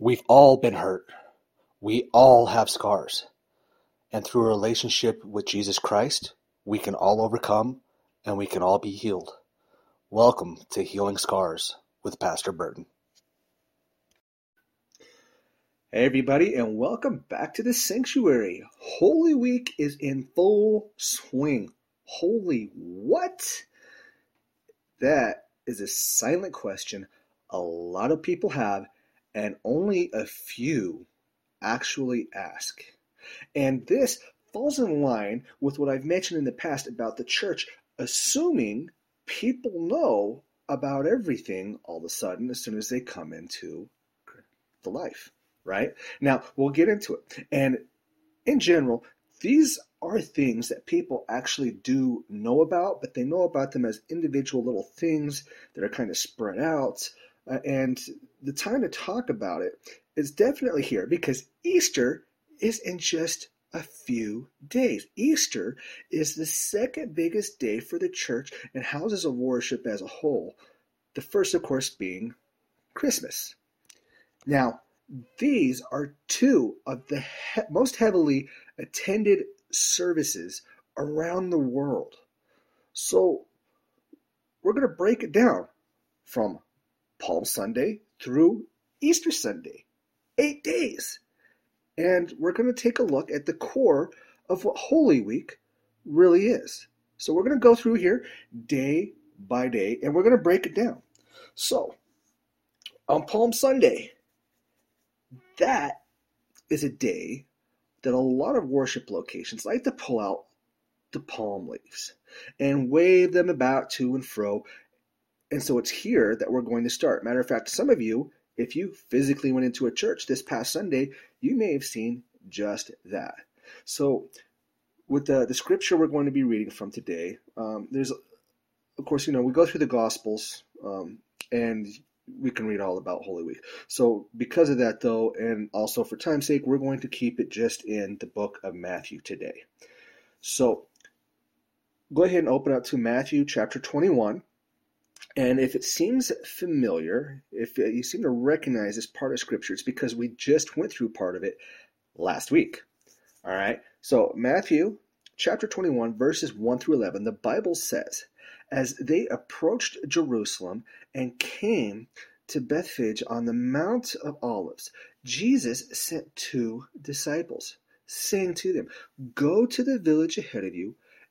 We've all been hurt. We all have scars. And through a relationship with Jesus Christ, we can all overcome and we can all be healed. Welcome to Healing Scars with Pastor Burton. Hey, everybody, and welcome back to the sanctuary. Holy Week is in full swing. Holy what? That is a silent question a lot of people have, and only a few actually ask. And this falls in line with what I've mentioned in the past about the church assuming people know about everything all of a sudden as soon as they come into the life, right? Now, we'll get into it. And in general, these are things that people actually do know about, but they know about them as individual little things that are kind of spread out. Uh, and the time to talk about it is definitely here because Easter is in just a few days. Easter is the second biggest day for the church and houses of worship as a whole. The first, of course, being Christmas. Now, these are two of the he- most heavily attended services around the world. So, we're going to break it down from Palm Sunday through Easter Sunday. Eight days. And we're going to take a look at the core of what Holy Week really is. So we're going to go through here day by day and we're going to break it down. So, on Palm Sunday, that is a day that a lot of worship locations like to pull out the palm leaves and wave them about to and fro and so it's here that we're going to start. Matter of fact, some of you, if you physically went into a church this past Sunday, you may have seen just that. So, with the, the scripture we're going to be reading from today, um, there's, of course, you know, we go through the Gospels um, and we can read all about Holy Week. So, because of that, though, and also for time's sake, we're going to keep it just in the book of Matthew today. So, go ahead and open up to Matthew chapter 21. And if it seems familiar, if you seem to recognize this part of Scripture, it's because we just went through part of it last week. All right. So, Matthew chapter 21, verses 1 through 11, the Bible says, As they approached Jerusalem and came to Bethphage on the Mount of Olives, Jesus sent two disciples, saying to them, Go to the village ahead of you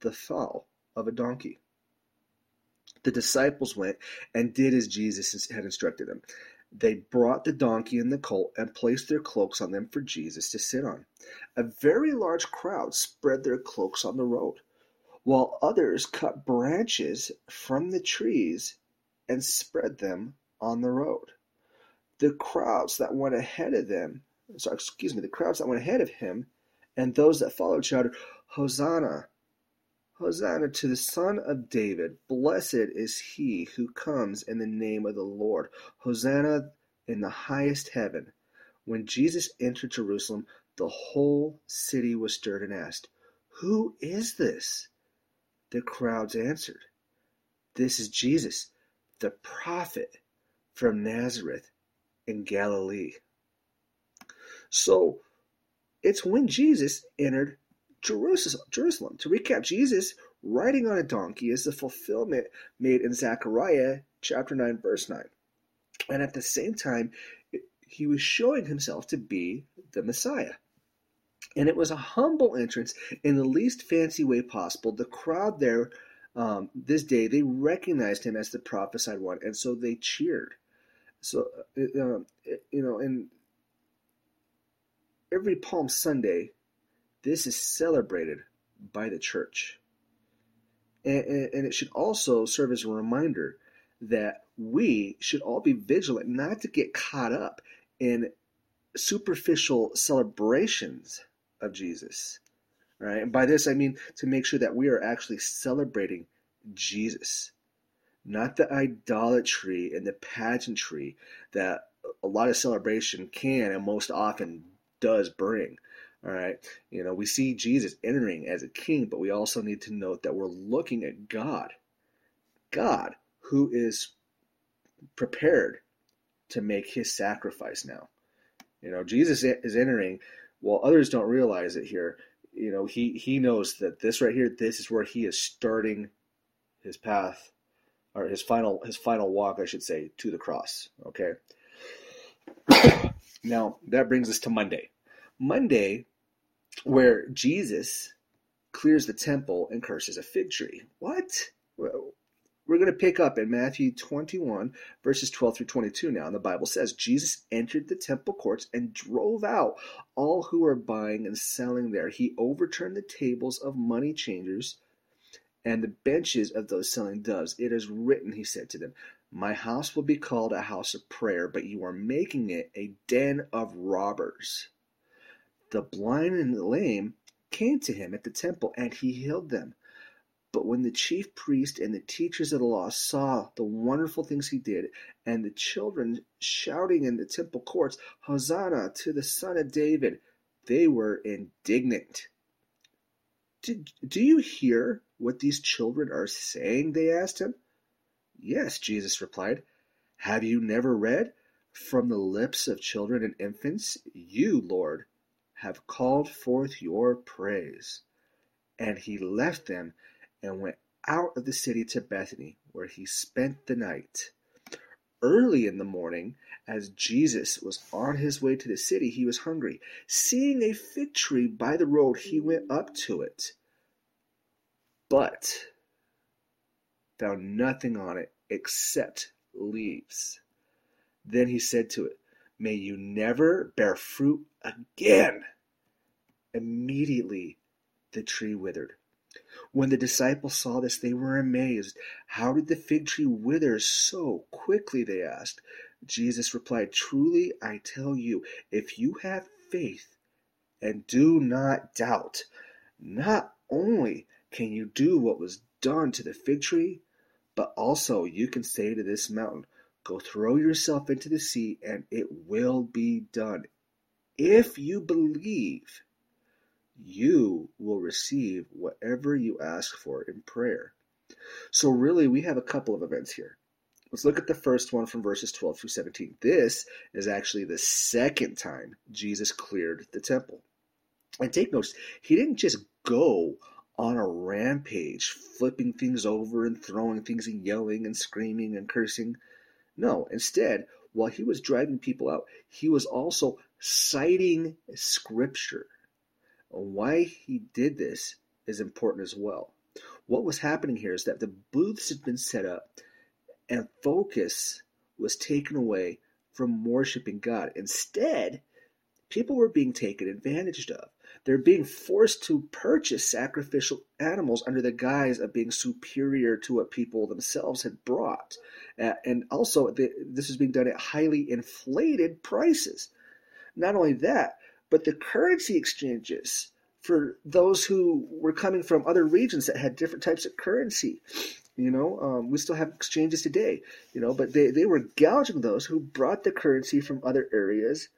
the foal of a donkey. The disciples went and did as Jesus had instructed them. They brought the donkey and the colt and placed their cloaks on them for Jesus to sit on. A very large crowd spread their cloaks on the road, while others cut branches from the trees and spread them on the road. The crowds that went ahead of them, sorry, excuse me, the crowds that went ahead of him and those that followed shouted, Hosanna! Hosanna to the Son of David. Blessed is he who comes in the name of the Lord. Hosanna in the highest heaven. When Jesus entered Jerusalem, the whole city was stirred and asked, Who is this? The crowds answered, This is Jesus, the prophet from Nazareth in Galilee. So it's when Jesus entered Jerusalem. To recap, Jesus riding on a donkey is the fulfillment made in Zechariah chapter 9, verse 9. And at the same time, he was showing himself to be the Messiah. And it was a humble entrance in the least fancy way possible. The crowd there um, this day, they recognized him as the prophesied one, and so they cheered. So, uh, um, you know, and every Palm Sunday, this is celebrated by the church. And, and, it should also serve as a reminder that we should all be vigilant not to get caught up in superficial celebrations of Jesus. Right? And by this I mean to make sure that we are actually celebrating Jesus, not the idolatry and the pageantry that a lot of celebration can and most often does bring. All right. You know, we see Jesus entering as a king, but we also need to note that we're looking at God. God, who is prepared to make his sacrifice now. You know, Jesus is entering, while others don't realize it here. You know, he, he knows that this right here, this is where he is starting his path, or his final his final walk, I should say, to the cross. Okay. now that brings us to Monday. Monday where Jesus clears the temple and curses a fig tree. What? We're going to pick up in Matthew 21, verses 12 through 22 now. And the Bible says Jesus entered the temple courts and drove out all who were buying and selling there. He overturned the tables of money changers and the benches of those selling doves. It is written, he said to them, My house will be called a house of prayer, but you are making it a den of robbers. The blind and the lame came to him at the temple, and he healed them. But when the chief priest and the teachers of the law saw the wonderful things he did, and the children shouting in the temple courts, Hosanna to the Son of David, they were indignant. Did, do you hear what these children are saying? They asked him. Yes, Jesus replied. Have you never read? From the lips of children and infants, you, Lord, have called forth your praise. And he left them and went out of the city to Bethany, where he spent the night. Early in the morning, as Jesus was on his way to the city, he was hungry. Seeing a fig tree by the road, he went up to it, but found nothing on it except leaves. Then he said to it, May you never bear fruit again. Immediately the tree withered. When the disciples saw this, they were amazed. How did the fig tree wither so quickly? They asked. Jesus replied, Truly I tell you, if you have faith and do not doubt, not only can you do what was done to the fig tree, but also you can say to this mountain, Go throw yourself into the sea, and it will be done. If you believe, you will receive whatever you ask for in prayer. So, really, we have a couple of events here. Let's look at the first one from verses 12 through 17. This is actually the second time Jesus cleared the temple. And take notice, he didn't just go on a rampage, flipping things over and throwing things and yelling and screaming and cursing. No, instead, while he was driving people out, he was also citing scripture. Why he did this is important as well. What was happening here is that the booths had been set up and focus was taken away from worshiping God. Instead, people were being taken advantage of. They're being forced to purchase sacrificial animals under the guise of being superior to what people themselves had brought. Uh, and also, the, this is being done at highly inflated prices. Not only that, but the currency exchanges for those who were coming from other regions that had different types of currency. You know, um, we still have exchanges today, you know, but they, they were gouging those who brought the currency from other areas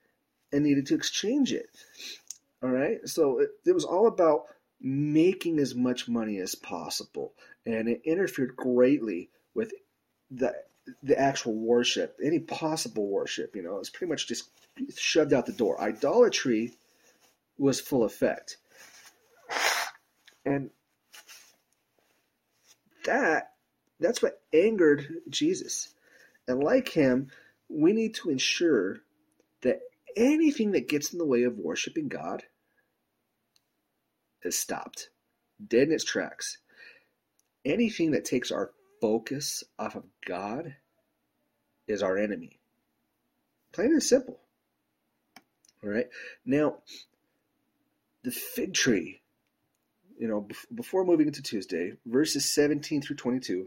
and needed to exchange it. All right. So it, it was all about making as much money as possible. And it interfered greatly with the the actual worship, any possible worship, you know, it's pretty much just shoved out the door. Idolatry was full effect. And that that's what angered Jesus. And like him, we need to ensure that anything that gets in the way of worshiping God is stopped, dead in its tracks. Anything that takes our focus off of God is our enemy. Plain and simple. All right. Now, the fig tree, you know, before moving into Tuesday, verses 17 through 22,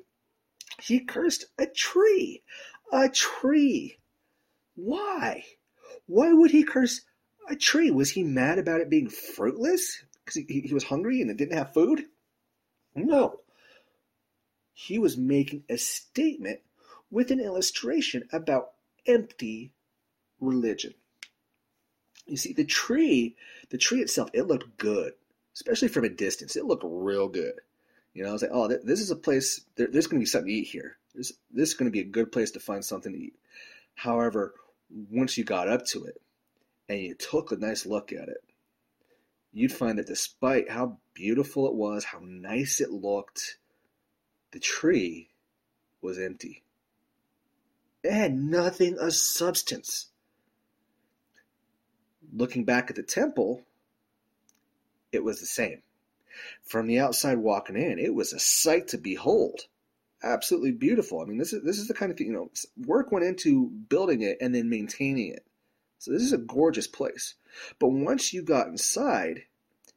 he cursed a tree. A tree. Why? Why would he curse a tree? Was he mad about it being fruitless? Because he, he was hungry and it didn't have food? No. He was making a statement with an illustration about empty religion. You see, the tree, the tree itself, it looked good, especially from a distance. It looked real good. You know, I was like, oh, this is a place, there, there's going to be something to eat here. This, this is going to be a good place to find something to eat. However, once you got up to it and you took a nice look at it, you'd find that despite how beautiful it was, how nice it looked, the tree was empty. It had nothing of substance. Looking back at the temple, it was the same. From the outside walking in, it was a sight to behold absolutely beautiful. I mean, this is this is the kind of thing you know work went into building it and then maintaining it. So this is a gorgeous place. But once you got inside,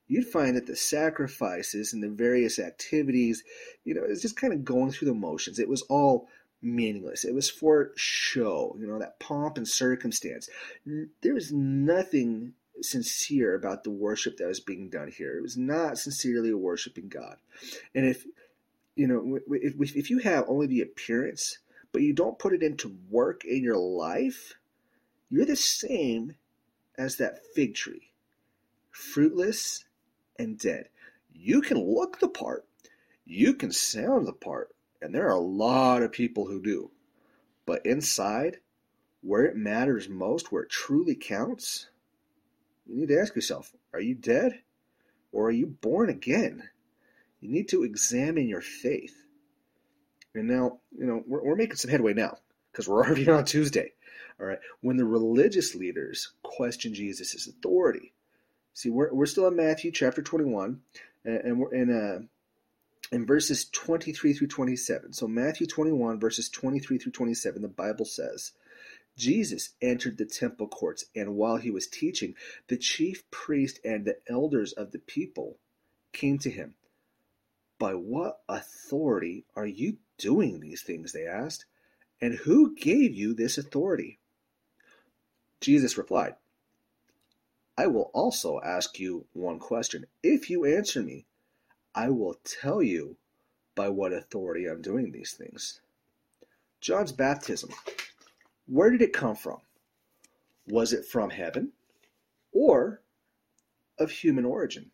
you'd find that the sacrifices and the various activities, you know, it's just kind of going through the motions. It was all meaningless. It was for show, you know, that pomp and circumstance. There was nothing sincere about the worship that was being done here. It was not sincerely worshiping God. And if you know, if, if you have only the appearance, but you don't put it into work in your life, you're the same as that fig tree, fruitless and dead. You can look the part, you can sound the part, and there are a lot of people who do. But inside, where it matters most, where it truly counts, you need to ask yourself are you dead or are you born again? You need to examine your faith. And now, you know, we're, we're making some headway now because we're already on Tuesday. All right. When the religious leaders question Jesus' authority, see, we're, we're still in Matthew chapter 21, and, we're in, uh, in verses 23 through 27. So, Matthew 21, verses 23 through 27, the Bible says, Jesus entered the temple courts, and while he was teaching, the chief priest and the elders of the people came to him by what authority are you doing these things? They asked. And who gave you this authority? Jesus replied, I will also ask you one question. If you answer me, I will tell you by what authority I'm doing these things. John's baptism, where did it come from? Was it from heaven or of human origin?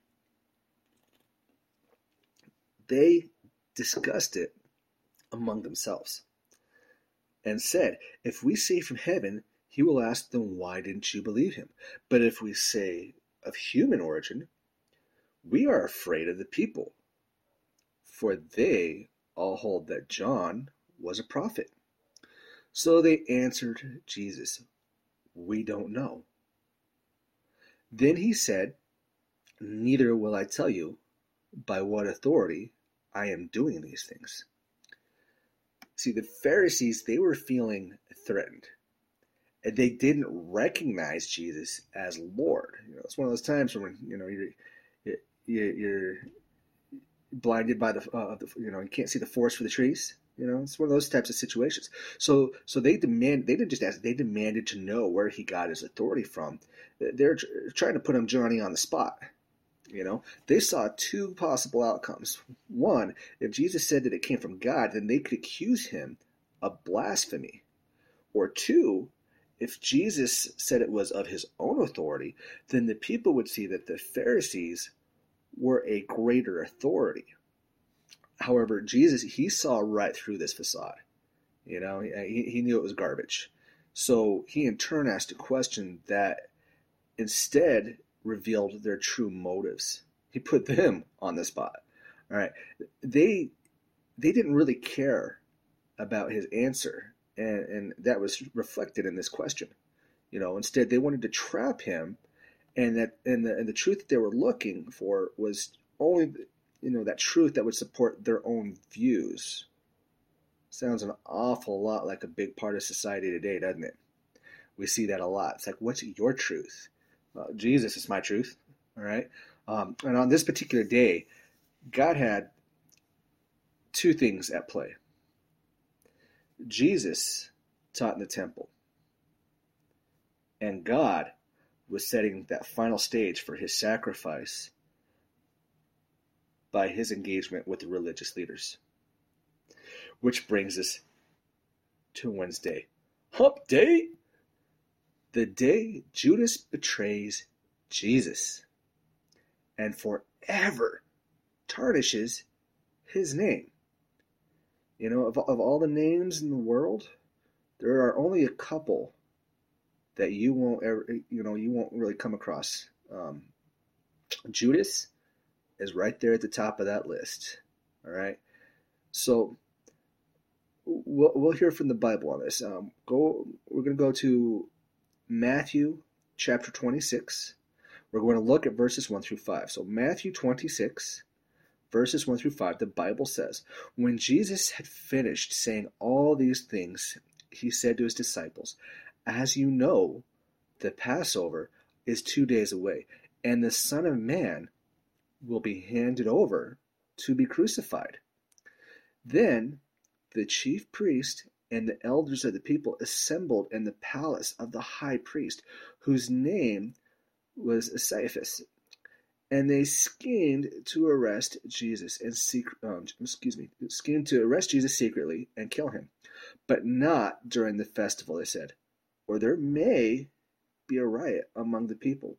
they discussed it among themselves and said, If we say from heaven, he will ask them, Why didn't you believe him? But if we say of human origin, we are afraid of the people, for they all hold that John was a prophet. So they answered Jesus, We don't know. Then he said, Neither will I tell you by what authority I am doing these things. See, the Pharisees, they were feeling threatened. They didn't recognize Jesus as Lord. You know, it's one of those times when you know you're you're blinded by the, uh, the you know you can't see the forest for the trees. You know, it's one of those types of situations. So, so they demand. They didn't just ask. They demanded to know where he got his authority from. They're trying to put him Johnny on the spot. You know, they saw two possible outcomes. One, if Jesus said that it came from God, then they could accuse him of blasphemy. Or two, if Jesus said it was of his own authority, then the people would see that the Pharisees were a greater authority. However, Jesus, he saw right through this facade. You know, he, he knew it was garbage. So he in turn asked a question that instead revealed their true motives. He put them on the spot. All right. They they didn't really care about his answer, and, and that was reflected in this question. You know, instead they wanted to trap him, and that and the and the truth that they were looking for was only you know that truth that would support their own views. Sounds an awful lot like a big part of society today, doesn't it? We see that a lot. It's like, what's your truth? Jesus is my truth. All right. Um, and on this particular day, God had two things at play. Jesus taught in the temple. And God was setting that final stage for his sacrifice by his engagement with the religious leaders. Which brings us to Wednesday. Hump Day! The day Judas betrays Jesus and forever tarnishes his name. You know, of, of all the names in the world, there are only a couple that you won't ever, you know, you won't really come across. Um, Judas is right there at the top of that list. All right. So we'll, we'll hear from the Bible on this. Um, go. We're going to go to Matthew chapter 26. We're going to look at verses 1 through 5. So Matthew 26, verses 1 through 5, the Bible says, When Jesus had finished saying all these things, he said to his disciples, As you know, the Passover is two days away, and the Son of Man will be handed over to be crucified. Then the chief priest and the elders of the people assembled in the palace of the high priest, whose name was Caiaphas, and they schemed to arrest Jesus and secret. Um, excuse me, schemed to arrest Jesus secretly and kill him, but not during the festival. They said, or there may be a riot among the people.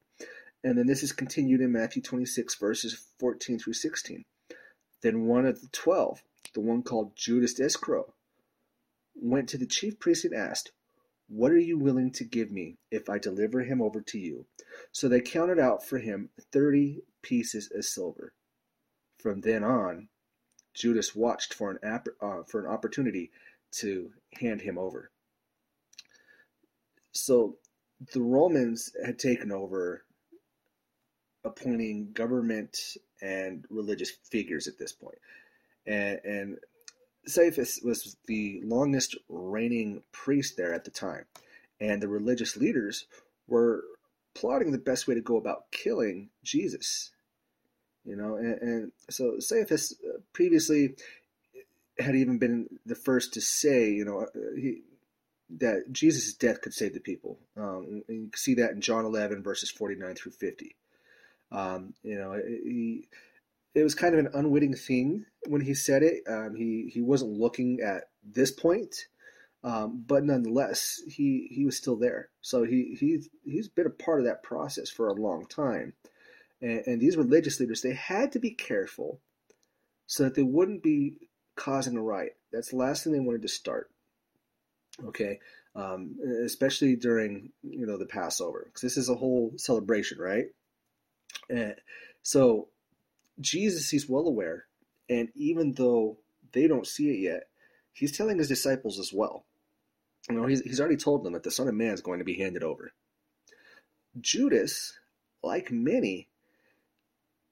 And then this is continued in Matthew 26, verses 14 through 16. Then one of the twelve, the one called Judas Iscariot, went to the chief priest and asked, What are you willing to give me if I deliver him over to you? So they counted out for him thirty pieces of silver. From then on, Judas watched for an, uh, for an opportunity to hand him over. So the Romans had taken over appointing government and religious figures at this point. And, and Caiaphas was the longest reigning priest there at the time. And the religious leaders were plotting the best way to go about killing Jesus. You know, and, and so Caiaphas uh, previously had even been the first to say, you know, uh, he, that Jesus' death could save the people. Um, and you can see that in John 11, verses 49 through 50. Um, you know, he, it was kind of an unwitting thing when he said it. Um, he, he wasn't looking at this point, um, but nonetheless, he, he was still there. So he, he, he's been a part of that process for a long time. And, and these religious leaders, they had to be careful so that they wouldn't be causing a riot. That's the last thing they wanted to start. Okay, um, especially during you know the Passover, because this is a whole celebration, right? And so Jesus, he's well aware, and even though they don't see it yet, he's telling his disciples as well. You know, he's, he's already told them that the Son of Man is going to be handed over. Judas, like many,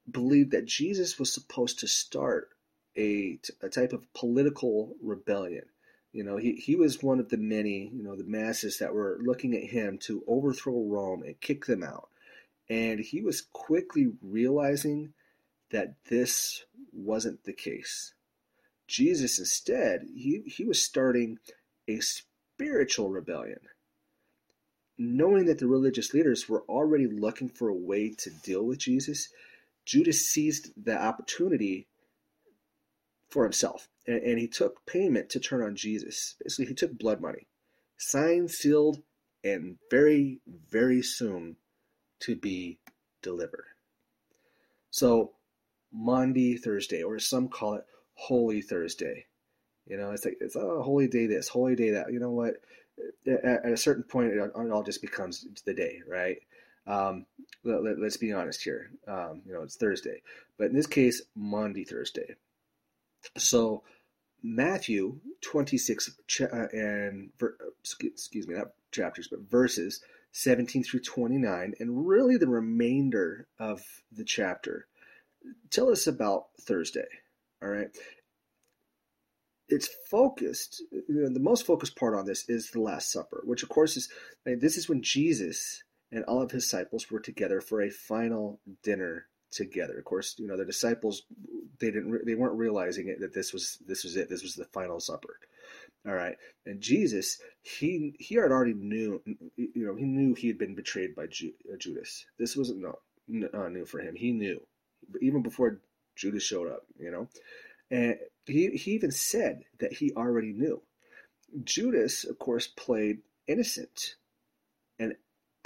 believed that Jesus was supposed to start a, a type of political rebellion. You know, he, he was one of the many, you know, the masses that were looking at him to overthrow Rome and kick them out. And he was quickly realizing that this wasn't the case. Jesus, instead, he, he was starting a spiritual rebellion. Knowing that the religious leaders were already looking for a way to deal with Jesus, Judas seized the opportunity for himself and, and he took payment to turn on Jesus. Basically, he took blood money, signed, sealed, and very, very soon to be delivered. So, Maundy Thursday, or some call it Holy Thursday. You know, it's like it's a oh, holy day this, holy day that. You know what? At, a certain point, it, all just becomes the day, right? Um, let, us be honest here. Um, you know, it's Thursday, but in this case, Maundy Thursday. So Matthew 26 uh, and excuse me, not chapters, but verses 17 through 29, and really the remainder of the chapter tell us about Thursday. All right. It's focused, you know, the most focused part on this is the Last Supper, which of course is this is when Jesus and all of his disciples were together for a final dinner together. Of course, you know the disciples they didn't they weren't realizing it that this was this was it. This was the final supper. All right, and Jesus, he he had already knew, you know, he knew he had been betrayed by uh, Judas. This wasn't not, uh, new for him. He knew, even before Judas showed up, you know, and he he even said that he already knew. Judas, of course, played innocent, and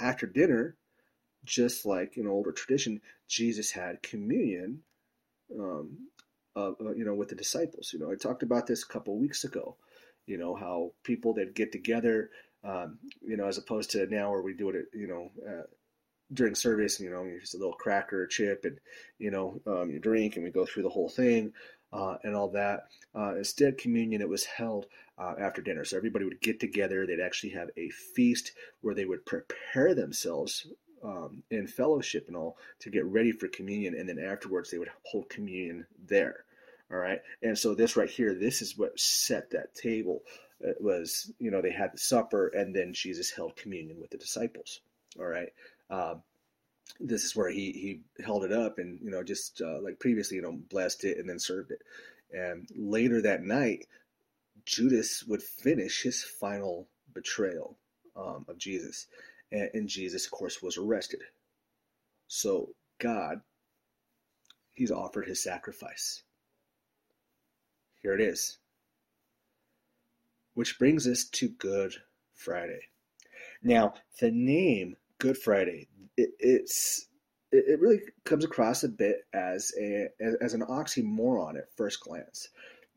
after dinner, just like in older tradition, Jesus had communion, um, uh, you know, with the disciples. You know, I talked about this a couple weeks ago you know how people that get together um, you know as opposed to now where we do it you know uh, during service you know just a little cracker or chip and you know um, you drink and we go through the whole thing uh, and all that uh, instead communion it was held uh, after dinner so everybody would get together they'd actually have a feast where they would prepare themselves um, in fellowship and all to get ready for communion and then afterwards they would hold communion there all right. And so this right here, this is what set that table. It was, you know, they had the supper and then Jesus held communion with the disciples. All right. Um, this is where he, he held it up and, you know, just uh, like previously, you know, blessed it and then served it. And later that night, Judas would finish his final betrayal um, of Jesus. And, and Jesus, of course, was arrested. So God, he's offered his sacrifice. Here it is. Which brings us to Good Friday. Now, the name Good Friday, it, it's it really comes across a bit as a as an oxymoron at first glance.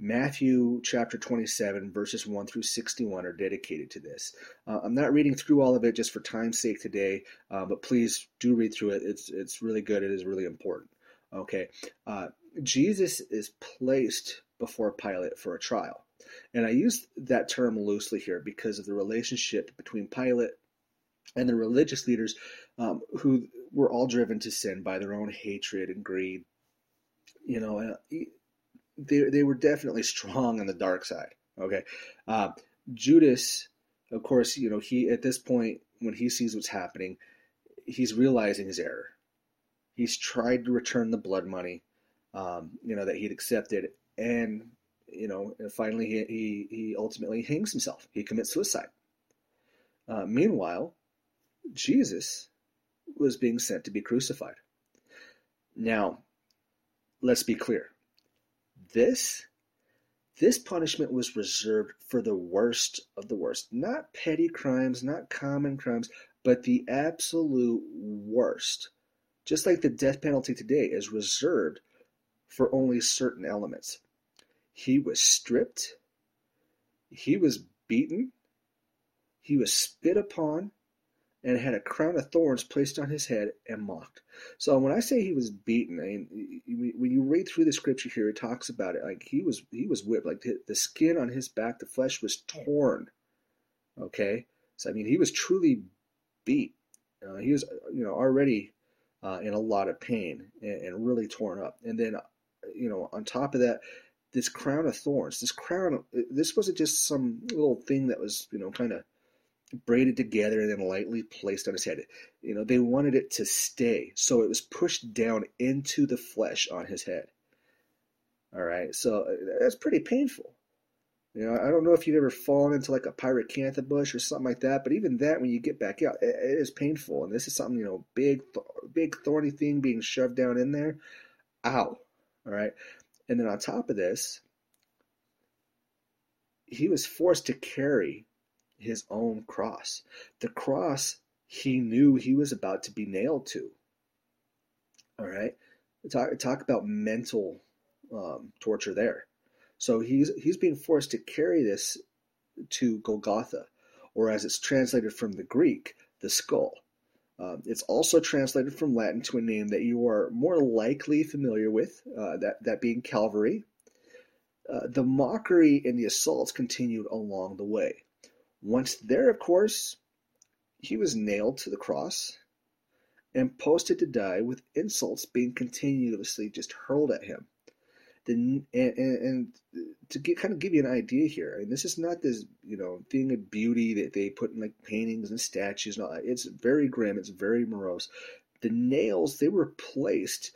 Matthew chapter 27, verses 1 through 61 are dedicated to this. Uh, I'm not reading through all of it just for time's sake today, uh, but please do read through it. It's, it's really good. It is really important. Okay. Uh, Jesus is placed before Pilate for a trial. And I use that term loosely here because of the relationship between Pilate and the religious leaders um, who were all driven to sin by their own hatred and greed. You know, uh, they, they were definitely strong on the dark side. Okay. Uh, Judas, of course, you know, he, at this point, when he sees what's happening, he's realizing his error. He's tried to return the blood money, um, you know, that he'd accepted, and you know, finally he, he, he ultimately hangs himself. He commits suicide. Uh, meanwhile, Jesus was being sent to be crucified. Now, let's be clear. This this punishment was reserved for the worst of the worst, not petty crimes, not common crimes, but the absolute worst. Just like the death penalty today is reserved for only certain elements. He was stripped, he was beaten, he was spit upon, and had a crown of thorns placed on his head and mocked. So when I say he was beaten, I mean, when you read through the scripture here, it talks about it like he was he was whipped, like the skin on his back, the flesh was torn. Okay, so I mean he was truly beat. Uh, he was you know already uh, in a lot of pain and, and really torn up, and then you know, on top of that, this crown of thorns, this crown, this wasn't just some little thing that was, you know, kind of braided together and then lightly placed on his head. You know, they wanted it to stay. So it was pushed down into the flesh on his head. All right. So uh, that's pretty painful. You know, I don't know if you've ever fallen into like a pyracantha bush or something like that, but even that, when you get back out, it, it is painful. And this is something, you know, big, big thorny thing being shoved down in there. Ow. All right. And then on top of this, he was forced to carry his own cross. The cross he knew he was about to be nailed to. All right. Talk, talk about mental um, torture there. So he's he's being forced to carry this to Golgotha, or as it's translated from the Greek, the skull. Um, it's also translated from Latin to a name that you are more likely familiar with, uh, that, that being Calvary. Uh, the mockery and the assaults continued along the way. Once there, of course, he was nailed to the cross and posted to die with insults being continuously just hurled at him the and, and, to get, kind of give you an idea here, and this is not this you know thing of beauty that they put in like paintings and statues and all that. It's very grim. It's very morose. The nails they were placed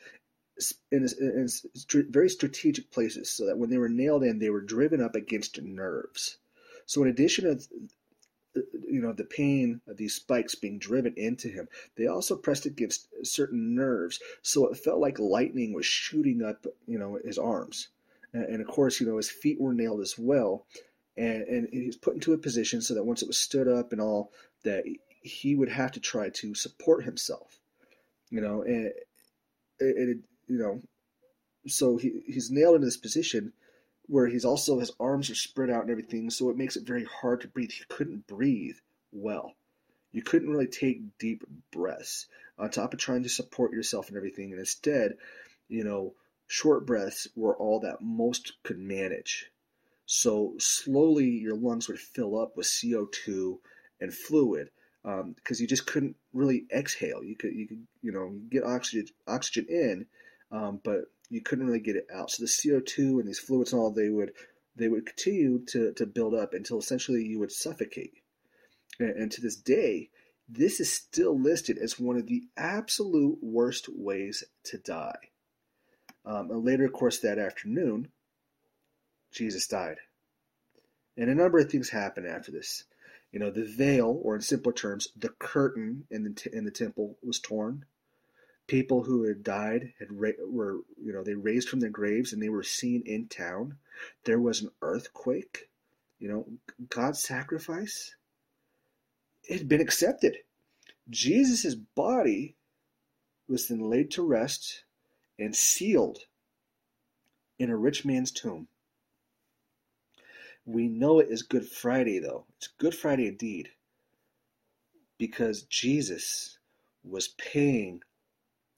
in, in, in very strategic places, so that when they were nailed in, they were driven up against nerves. So, in addition to you know the pain of these spikes being driven into him, they also pressed against certain nerves, so it felt like lightning was shooting up you know his arms, and, and of course you know his feet were nailed as well, and and he was put into a position so that once it was stood up and all that he would have to try to support himself, you know, and it, it you know, so he he's nailed in this position where he's also his arms are spread out and everything, so it makes it very hard to breathe. He couldn't breathe well. You couldn't really take deep breaths on top of trying to support yourself and everything, and instead, you know, short breaths were all that most could manage. So slowly your lungs would fill up with CO2 and fluid because um, you just couldn't really exhale. You could you could you know get oxygen oxygen in, um, but you couldn't really get it out. So the CO2 and these fluids and all they would they would continue to, to build up until essentially you would suffocate. And, and to this day, this is still listed as one of the absolute worst ways to die. Um, and later, of course, that afternoon, Jesus died. And a number of things happened after this. You know, the veil, or in simpler terms, the curtain in the, t- in the temple was torn people who had died had ra- were you know they raised from their graves and they were seen in town. There was an earthquake you know god's sacrifice it had been accepted. Jesus' body was then laid to rest and sealed in a rich man's tomb. We know it is good friday though. It's good friday indeed because jesus was paying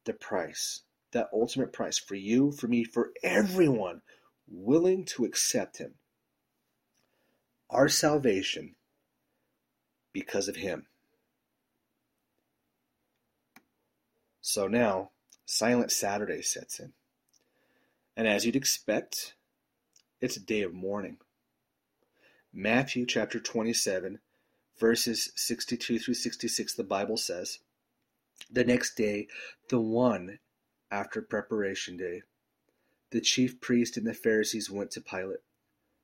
the price, that ultimate price for you, for me, for everyone willing to accept Him. Our salvation because of Him. So now, Silent Saturday sets in. And as you'd expect, it's a day of mourning. Matthew chapter 27, verses 62 through 66, the Bible says, the next day, the one after preparation day, the chief priest and the Pharisees went to Pilate.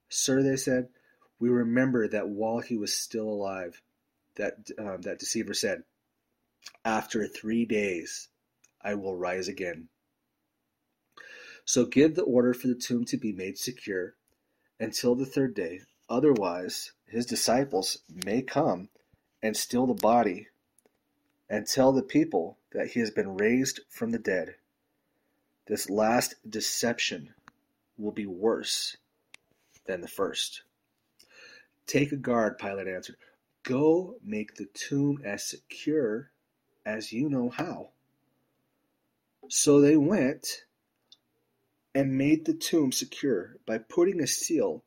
Sir, they said, we remember that while he was still alive, that um, that deceiver said, "After three days, I will rise again." So give the order for the tomb to be made secure until the third day. Otherwise, his disciples may come and steal the body and tell the people that he has been raised from the dead. This last deception will be worse than the first. Take a guard, Pilate answered. Go make the tomb as secure as you know how. So they went and made the tomb secure by putting a seal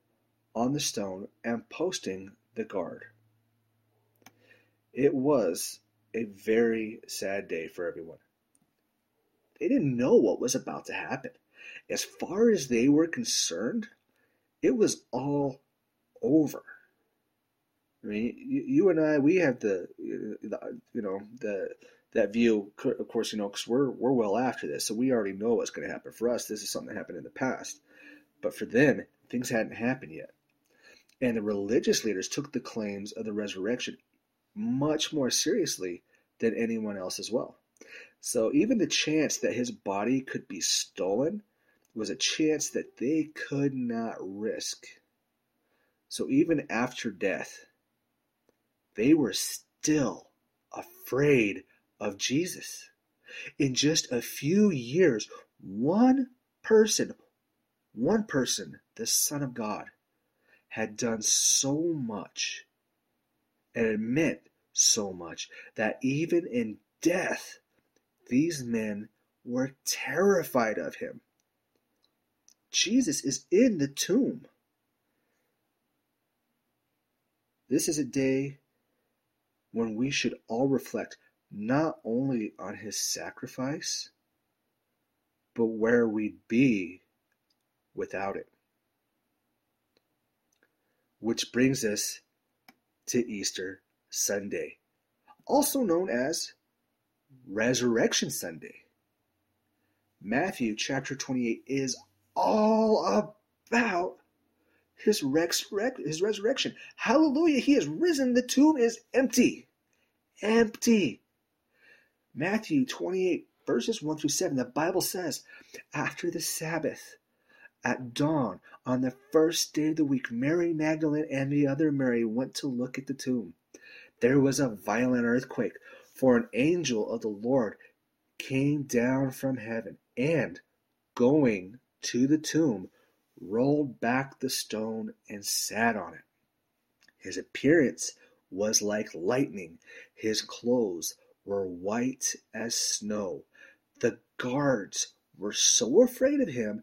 on the stone and posting the guard. It was a very sad day for everyone. They didn't know what was about to happen. As far as they were concerned, it was all over. I mean, you, you and I, we have the, uh, the, you know, the that view. Of course, you know, because we're we're well after this, so we already know what's going to happen. For us, this is something that happened in the past, but for them, things hadn't happened yet. And the religious leaders took the claims of the resurrection much more seriously than anyone else as well. So even the chance that his body could be stolen was a chance that they could not risk. So even after death, they were still afraid of Jesus. In just a few years, one person, one person, the Son of God, had done so much and it meant so much that even in death, these men were terrified of him. Jesus is in the tomb. This is a day when we should all reflect not only on his sacrifice, but where we'd be without it. Which brings us to Easter Sunday, also known as Resurrection Sunday. Matthew chapter 28 is all about his, resurrect, his resurrection. Hallelujah, he is risen. The tomb is empty. Empty. Matthew 28, verses 1 through 7, the Bible says, After the Sabbath, at dawn, on the first day of the week, Mary Magdalene and the other Mary went to look at the tomb. There was a violent earthquake, for an angel of the Lord came down from heaven and, going to the tomb, rolled back the stone and sat on it. His appearance was like lightning, his clothes were white as snow. The guards were so afraid of him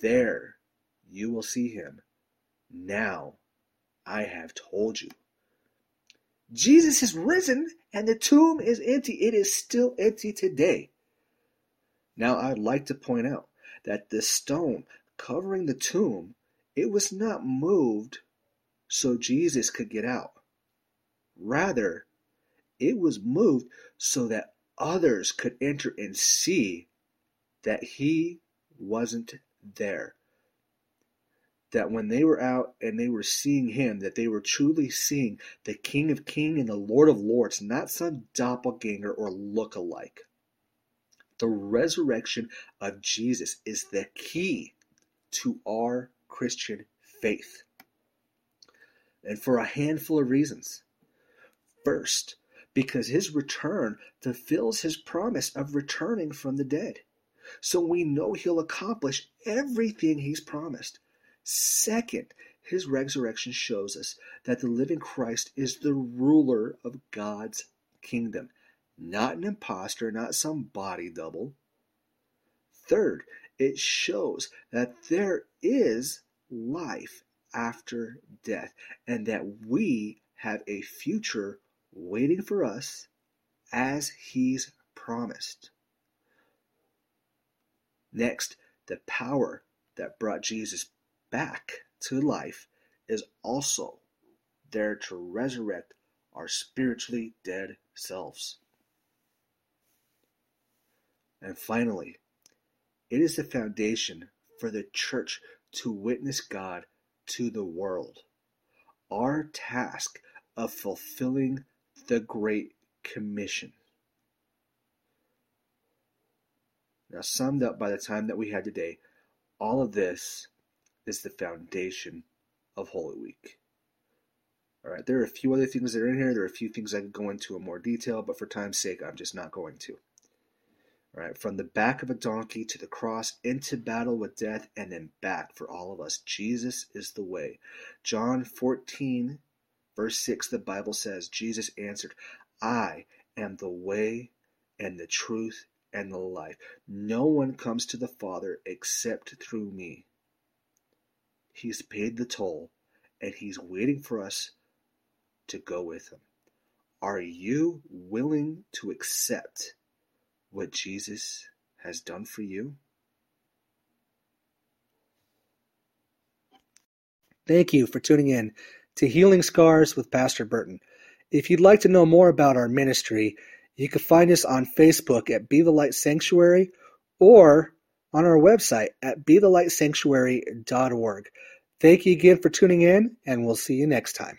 There you will see him. Now I have told you. Jesus is risen and the tomb is empty. It is still empty today. Now I'd like to point out that the stone covering the tomb, it was not moved so Jesus could get out. Rather, it was moved so that others could enter and see that he wasn't there. That when they were out and they were seeing him, that they were truly seeing the King of Kings and the Lord of Lords, not some doppelganger or look-alike. The resurrection of Jesus is the key to our Christian faith. And for a handful of reasons. First, because his return fulfills his promise of returning from the dead. So we know he'll accomplish everything he's promised. Second, his resurrection shows us that the living Christ is the ruler of God's kingdom, not an impostor, not some body double. Third, it shows that there is life after death and that we have a future waiting for us as He's promised. Next, the power that brought Jesus back to life is also there to resurrect our spiritually dead selves. And finally, it is the foundation for the church to witness God to the world. Our task of fulfilling the Great Commission. Now, summed up by the time that we had today, all of this is the foundation of Holy Week. All right, there are a few other things that are in here. There are a few things I could go into in more detail, but for time's sake, I'm just not going to. All right, from the back of a donkey to the cross, into battle with death, and then back for all of us. Jesus is the way. John 14 Verse 6, the Bible says, Jesus answered, I am the way and the truth and the life. No one comes to the Father except through me. He's paid the toll, and He's waiting for us to go with Him. Are you willing to accept what Jesus has done for you? Thank you for tuning in to Healing Scars with Pastor Burton. If you'd like to know more about our ministry, you can find us on Facebook at Be the Light Sanctuary or on our website at bethelightsanctuary.org. Thank you again for tuning in, and we'll see you next time.